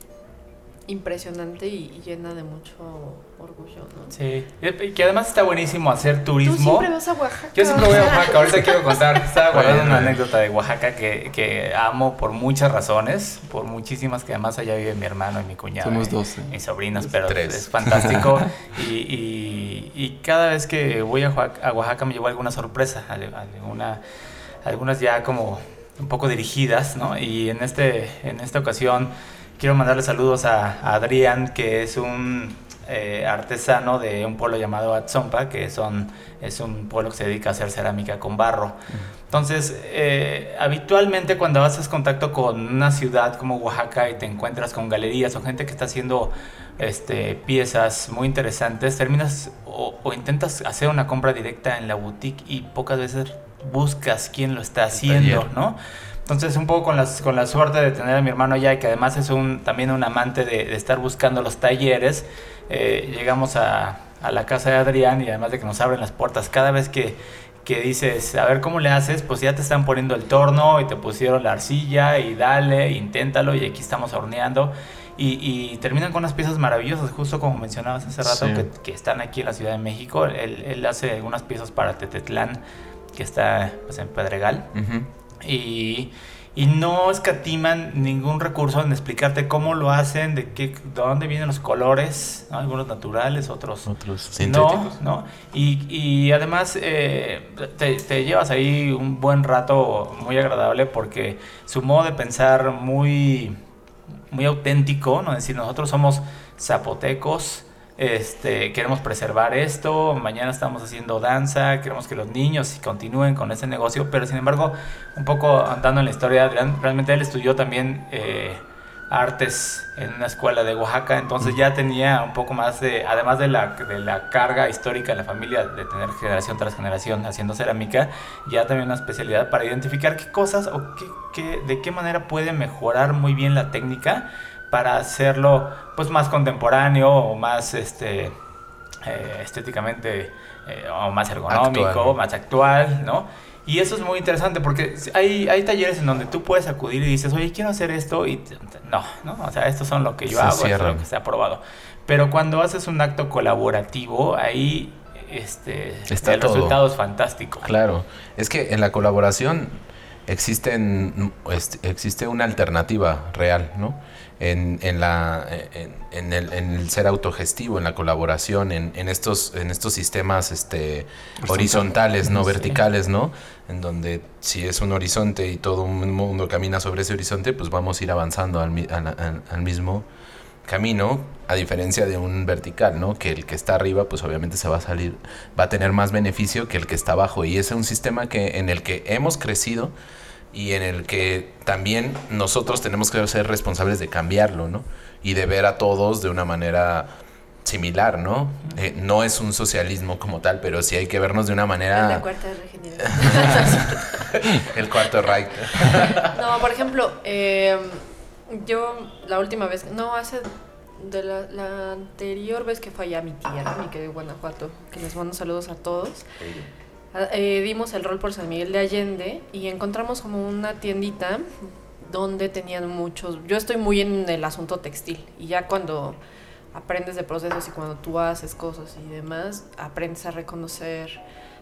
B: impresionante y, y llena de mucho orgullo, ¿no?
C: Sí, y que además está buenísimo hacer
B: Tú
C: turismo.
B: siempre vas a Oaxaca.
C: Yo siempre voy a Oaxaca, ahorita quiero contar, estaba guardando una anécdota de Oaxaca que, que amo por muchas razones, por muchísimas, que además allá vive mi hermano y mi cuñado.
D: Somos dos, ¿eh?
C: Mis sobrinos, pero
E: Tres.
C: es fantástico. y, y- y cada vez que voy a Oaxaca, a Oaxaca me llevo alguna sorpresa, al- alguna, algunas ya como un poco dirigidas, ¿no? Y en, este, en esta ocasión quiero mandarle saludos a, a Adrián, que es un eh, artesano de un pueblo llamado Atzompa, que son, es un pueblo que se dedica a hacer cerámica con barro. Entonces, eh, habitualmente cuando haces contacto con una ciudad como Oaxaca y te encuentras con galerías o gente que está haciendo este, piezas muy interesantes, terminas o, o intentas hacer una compra directa en la boutique y pocas veces buscas quién lo está haciendo. ¿no? Entonces, un poco con, las, con la suerte de tener a mi hermano allá, y que además es un, también un amante de, de estar buscando los talleres, eh, llegamos a, a la casa de Adrián y además de que nos abren las puertas cada vez que, que dices, a ver cómo le haces, pues ya te están poniendo el torno y te pusieron la arcilla y dale, inténtalo y aquí estamos horneando. Y, y terminan con unas piezas maravillosas, justo como mencionabas hace rato,
E: Sí.
C: que, que están aquí en la Ciudad de México. Él, él hace algunas piezas para Tetetlán, que está pues, en Pedregal
E: Ujú.
C: Y, y no escatiman ningún recurso en explicarte cómo lo hacen, de qué, de dónde vienen los colores, ¿no? algunos naturales, otros
E: Otros
C: no,
E: sintéticos.
C: ¿no? Y, y además eh, te, te llevas ahí un buen rato muy agradable porque su modo de pensar muy muy auténtico, ¿no? Es decir, nosotros somos zapotecos, este, queremos preservar esto, mañana estamos haciendo danza, queremos que los niños continúen con ese negocio, pero sin embargo, un poco andando en la historia, realmente él estudió también eh, artes en una escuela de Oaxaca, entonces ya tenía un poco más de, además de la, de la carga histórica en la familia de tener generación tras generación haciendo cerámica, ya también una especialidad para identificar qué cosas o qué, de qué manera puede mejorar muy bien la técnica para hacerlo pues más contemporáneo o más este eh, estéticamente eh, o más ergonómico, más actual, ¿no? Y eso es muy interesante porque hay, hay talleres en donde tú puedes acudir y dices, oye, quiero hacer esto y no, ¿no? O sea, estos son lo que yo hago, esto es lo que se ha aprobado. Pero cuando haces un acto colaborativo, ahí este,
E: Está
C: el resultado es fantástico.
E: Claro, es que en la colaboración existen, este, existe una alternativa real, ¿no? En, en, la, en, el, en, el, ser autogestivo, en la colaboración, en, estos, en estos sistemas este, horizontales, no verticales, ¿no? En donde si es un horizonte y todo un mundo camina sobre ese horizonte, pues vamos a ir avanzando al, al, al mismo camino, a diferencia de un vertical, ¿no? Que el que está arriba, pues obviamente se va a salir, va a tener más beneficio que el que está abajo. Y ese es un sistema que, en el que hemos crecido y en el que también nosotros tenemos que ser responsables de cambiarlo, ¿no? Y de ver a todos de una manera similar, ¿no? Eh, no es un socialismo como tal, pero sí hay que vernos de una manera...
B: La cuarta regeneración.
E: el cuarto Reich.
B: no, por ejemplo, eh, yo la última vez, no, hace de la, la, anterior vez que fue allá mi tía, mi querido Guanajuato, que les mando saludos a todos. Ah, eh, dimos el rol por San Miguel de Allende y encontramos como una tiendita donde tenían muchos, yo estoy muy en el asunto textil y ya cuando aprendes de procesos y cuando tú haces cosas y demás, aprendes a reconocer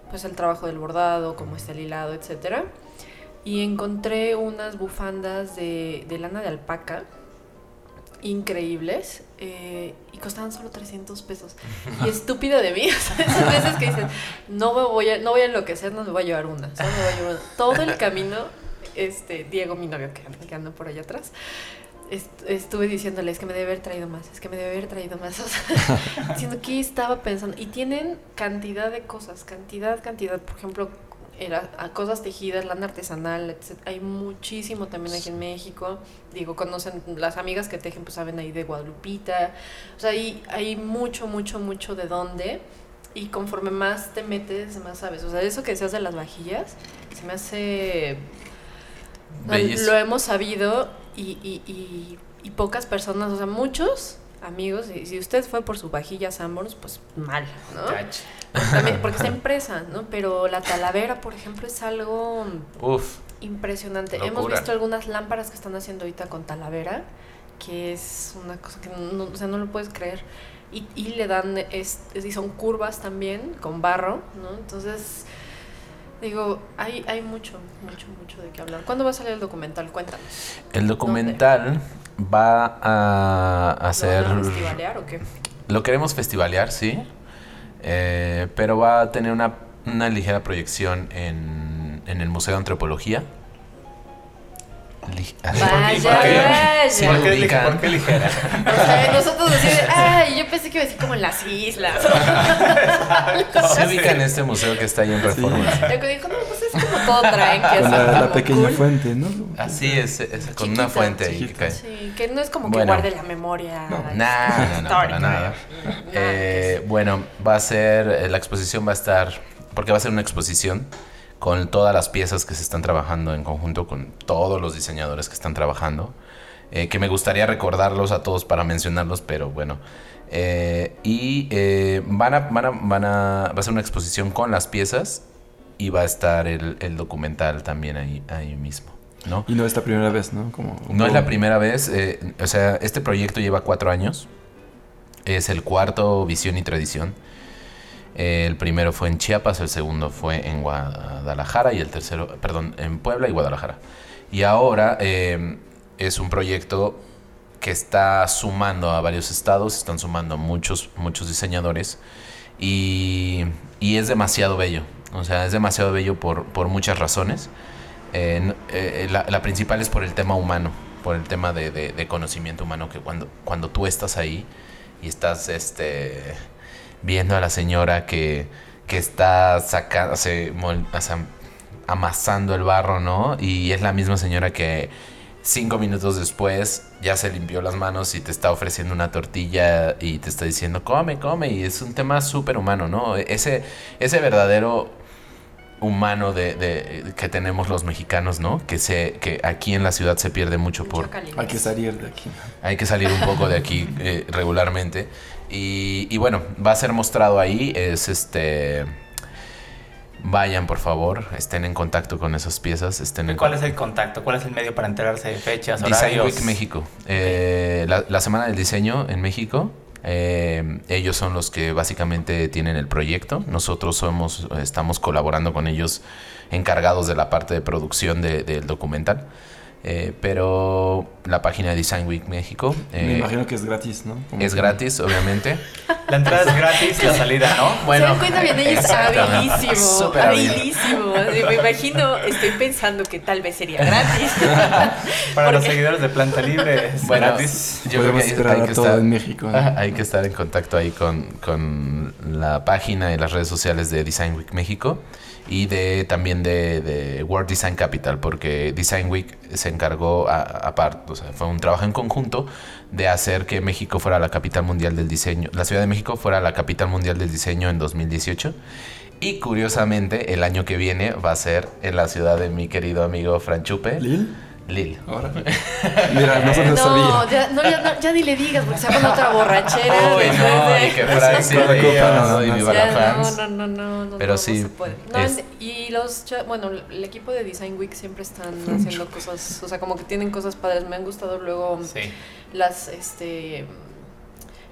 B: pues el trabajo del bordado, cómo está el hilado, etcétera. Y encontré unas bufandas de lana de alpaca increíbles eh, y costaban solo 300 pesos. Y estúpida de mí, esas veces que dices, no me voy a, no voy a enloquecer, no me voy a llevar una, solo me voy a llevar una. Todo el camino, este, Diego, mi novio que, que anda por allá atrás, estuve diciéndole, es que me debe haber traído más, es que me debe haber traído más. O sea, diciendo que estaba pensando. Y tienen cantidad de cosas, cantidad, cantidad. Por ejemplo, era a cosas tejidas, lana artesanal, etc. Hay muchísimo también aquí en México. Digo, conocen las amigas que tejen, pues saben ahí de Guadalupita. O sea, hay, hay mucho, mucho, mucho de dónde. Y conforme más te metes, más sabes. O sea, eso que decías de las vajillas, se me hace... Lo hemos sabido y, y, y, y pocas personas, o sea, muchos amigos, y si usted fue por su vajilla Sanborns, pues mal, ¿no? También, porque es empresa, ¿no? Pero la talavera, por ejemplo, es algo impresionante. Hemos visto algunas lámparas que están haciendo ahorita con talavera, que es una cosa que no, o sea, no lo puedes creer. Y, y le dan, es, y son curvas también, con barro, ¿no? Entonces, digo, hay, hay mucho, mucho, mucho de qué hablar. ¿Cuándo va a salir el documental? Cuéntanos.
E: El documental va a hacer...
B: ¿Lo festivalear o qué?
E: Lo queremos festivalear, sí. Eh, pero va a tener una, una ligera proyección en, en el Museo de Antropología
B: Vaya, vaya.
C: ¿Por, qué, ¿Por qué ligera?
B: O sea, nosotros decimos, ay, yo pensé que iba a decir como en las islas.
E: Se ubica en este museo que está ahí en Reforma.
B: Sí. dijo, no, pues es como todo traen. Que
D: la, la pequeña fuente, ¿no?
E: Así es, es con una fuente ahí que cae.
B: Sí, que no es como que guarde la memoria.
E: No, nada, no, para nada. Eh, bueno, va a ser, eh, la exposición va a estar, porque va a ser una exposición con todas las piezas que se están trabajando en conjunto con todos los diseñadores que están trabajando. Eh, que me gustaría recordarlos a todos para mencionarlos, pero bueno. Eh, y eh, van, a, van, a, van a, va a ser una exposición con las piezas y va a estar el, el documental también ahí, ahí mismo. ¿no?
D: Y no es la primera vez, ¿no? Como,
E: no es la primera vez. o sea, este proyecto lleva cuatro años. Es el cuarto Visión y Tradición el primero fue en Chiapas, el segundo fue en Guadalajara y el tercero, perdón, en Puebla y Guadalajara. Y ahora eh, es un proyecto que está sumando a varios estados, están sumando muchos, muchos diseñadores y, es demasiado bello. O sea, es demasiado bello por, por muchas razones. Eh, la, principal es por el tema humano, por el tema de, de- de conocimiento humano que cuando, cuando tú estás ahí y estás este, viendo a la señora que, que está sacando, amasando el barro, ¿no? Y es la misma señora que cinco minutos después ya se limpió las manos y te está ofreciendo una tortilla y te está diciendo, come, come. Y es un tema súper humano, ¿no? Ese, ese verdadero humano de, de- que tenemos los mexicanos, ¿no? Que, se, que aquí en la ciudad se pierde mucho por...
D: Hay que salir de aquí.
E: Hay que salir un poco de aquí eh, regularmente. Y, y bueno, va a ser mostrado ahí. Es este. Vayan, por favor, estén en contacto con esas piezas. Estén en
C: ¿Cuál es el contacto? ¿Cuál es el medio para enterarse de fechas,
E: Design
C: horarios?
E: Week México. Eh, la, la Semana del Diseño en México. Eh, ellos son los que básicamente tienen el proyecto. Nosotros somos, estamos colaborando con ellos encargados de la parte de producción de- del documental. Eh, pero la página de Design Week México
D: Me
E: eh,
D: imagino que es gratis, ¿no? Como
E: es
D: que-
E: gratis, obviamente.
C: La entrada es gratis, la salida, ¿no?
B: ¿Se dan cuenta bien? Ella es habilísimo, habilísimo. Me imagino, estoy pensando que tal vez sería gratis.
C: Para los seguidores de Planta Libre es
E: Bueno,
C: gratis.
E: yo creo
D: Podemos
E: que hay, que
D: todo
E: estar,
D: en México.
E: hay que estar en contacto ahí con, con la página y las redes sociales de Design Week México y de también de, de World Design Capital, porque Design Week se encargó, aparte, o sea, fue un trabajo en conjunto de hacer que México fuera la capital mundial del diseño, la Ciudad de México fuera la capital mundial del diseño en 2018. Y curiosamente, el año que viene va a ser en la ciudad de mi querido amigo Fran Chupe,
D: ¿Lil? Ahora. Mira, no se lo
B: No,
D: sabía.
B: ya, no, ya, no, ya ni le digas porque se va a poner otra borrachera.
E: Uy,
B: después
E: no,
B: de-
E: y que Fran sí
D: Coca-Cola,
E: veía,
D: no,
E: ¿no? Y
D: no,
E: viva
B: Ya,
E: la fans.
B: No, no, no, no,
E: Pero
B: no,
E: sí,
B: no se puede. No,
E: es-
B: y los, bueno, el equipo de Design Week siempre están haciendo cosas, o sea, como que tienen cosas padres. Me han gustado luego
C: Sí.
B: las, este,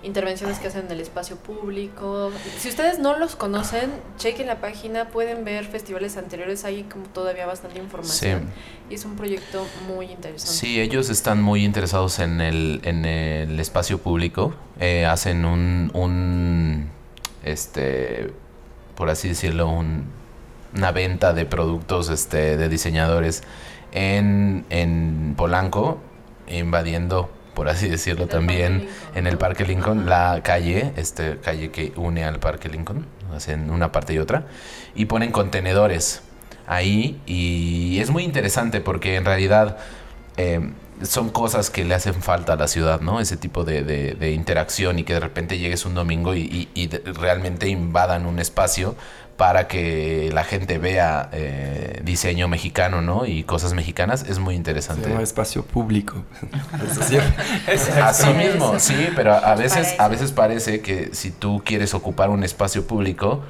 B: intervenciones que hacen en el espacio público. Si ustedes no los conocen, chequen la página, pueden ver festivales anteriores, hay como todavía bastante información. Y es un proyecto muy interesante.
E: Sí, ellos están muy interesados en el, en el espacio público. Eh, hacen un, un, este, por así decirlo, un- una venta de productos este, de diseñadores en, en Polanco, invadiendo, por así decirlo,
B: El
E: también en el. Parque Lincoln, la calle, este calle que une al Parque Lincoln, hacen una parte y otra, y ponen contenedores ahí y es muy interesante porque en realidad eh, son cosas que le hacen falta a la ciudad, ¿no? Ese tipo de, de- de interacción y que de repente llegues un domingo y, y- realmente invadan un espacio para que la gente vea eh, diseño mexicano, ¿no? Y cosas mexicanas, es muy
D: Se
E: interesante.
D: llama espacio público.
E: Así mismo, sí, pero a veces, a veces parece que si tú quieres ocupar un espacio público,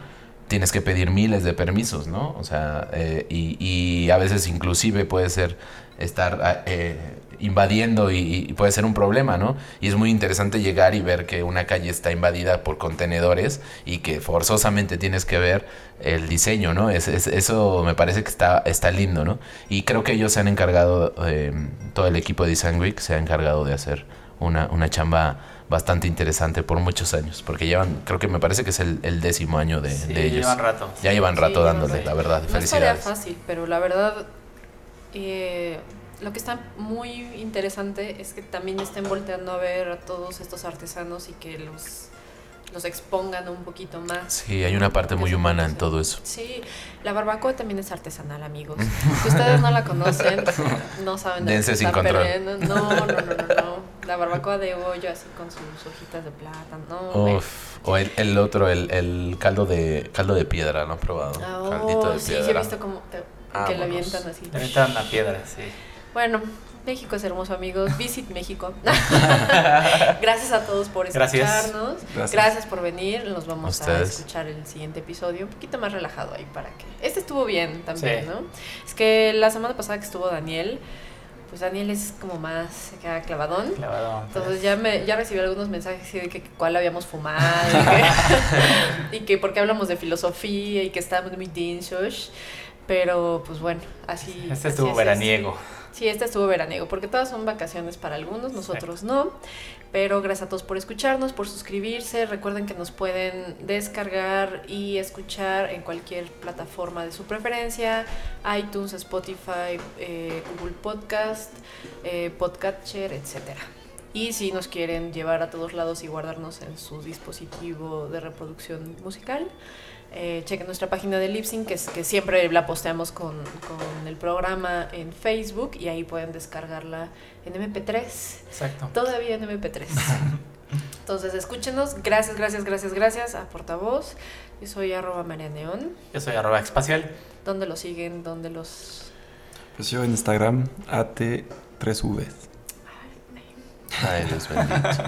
E: tienes que pedir miles de permisos, ¿no? O sea, eh, y, y a veces inclusive puede ser estar eh, invadiendo y, y puede ser un problema, ¿no? Y es muy interesante llegar y ver que una calle está invadida por contenedores y que forzosamente tienes que ver el diseño, ¿no? Es, es- eso me parece que está, está lindo, ¿no? Y creo que ellos se han encargado, eh, todo el equipo de Design Week se ha encargado de hacer una, una chamba bastante interesante por muchos años, porque llevan, creo que me parece que es el, el décimo año de,
C: Sí,
E: de ellos.
C: llevan rato.
E: Ya llevan rato dándole, la verdad.
B: No es
E: Felicidades.
B: fácil, pero la verdad, eh, lo que está muy interesante es que también estén volteando a ver a todos estos artesanos y que los, los expongan un poquito más.
E: Sí, hay una parte muy humana en todo eso.
B: Sí, la barbacoa también es artesanal, amigos. Si ustedes no la conocen, no saben de
E: Dense
B: que
E: sin control.
B: No, no, no, no, no. La barbacoa de hoyo así con sus hojitas de plátano. No.
E: Uf, o el, el otro, el, el caldo de caldo de piedra, ¿lo han probado?
B: Ah,
E: Caldito
B: oh,
E: de
B: sí, sí he
E: piedra.
B: visto como te- que
E: Vámonos.
B: la avientan así.
C: Te aventan una piedra, sí.
B: Bueno, México es hermoso, amigos. Visit México. Gracias a todos por escucharnos.
D: Gracias.
B: Gracias, por venir. Nos vamos a escuchar el siguiente episodio. Un poquito más relajado ahí para que. Este estuvo bien también,
C: Sí.
B: ¿no? Es que la semana pasada que estuvo Daniel, pues Daniel es como más clavadón.
C: Clavado.
B: Entonces ya me ya recibí algunos mensajes así de que cuál habíamos fumado y que, y que por qué hablamos de filosofía y que estábamos muy densos. Pero pues bueno, así.
C: Este
B: así
C: estuvo
B: es
C: veraniego.
B: Sí, este estuvo veraniego, porque todas son vacaciones para algunos, nosotros no. Pero gracias a todos por escucharnos, por suscribirse. Recuerden que nos pueden descargar y escuchar en cualquier plataforma de su preferencia: iTunes, Spotify, eh, Google Podcast, eh, Podcatcher, etcétera. Y si nos quieren llevar a todos lados y guardarnos en su dispositivo de reproducción musical, eh, chequen nuestra página de Lipsync, que, es, que siempre la posteamos con, con, el programa en Facebook y ahí pueden descargarla en MP3.
C: Exacto.
B: Todavía en MP3. Entonces, escúchenos. Gracias, gracias, gracias, gracias a Portavoz. Yo soy arroba María Neón.
C: Yo soy arroba Espacial.
B: ¿Dónde los siguen? ¿Dónde los...?
D: Pues yo en Instagram, AT3Vs.
E: Ay, Dios bendito.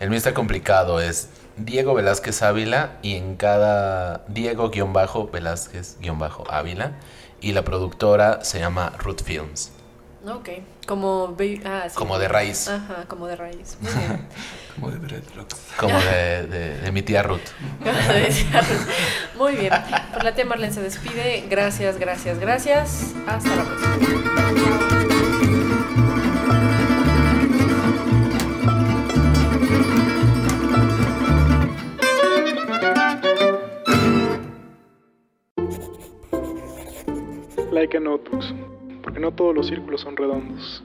E: El mío está complicado, es Diego Velázquez Ávila y en cada Diego-Velázquez-Ávila y la productora se llama Root Films.
B: Ok, como, ah, sí.
E: como de raíz.
B: Ajá, como de raíz. Muy bien.
D: como de Dreadlocks.
E: Como de, de, de, mi tía Ruth.
B: Muy bien. Por la tía Marlene se despide. Gracias, gracias, gracias. Hasta la próxima.
A: Like en otros, porque no todos los círculos son redondos.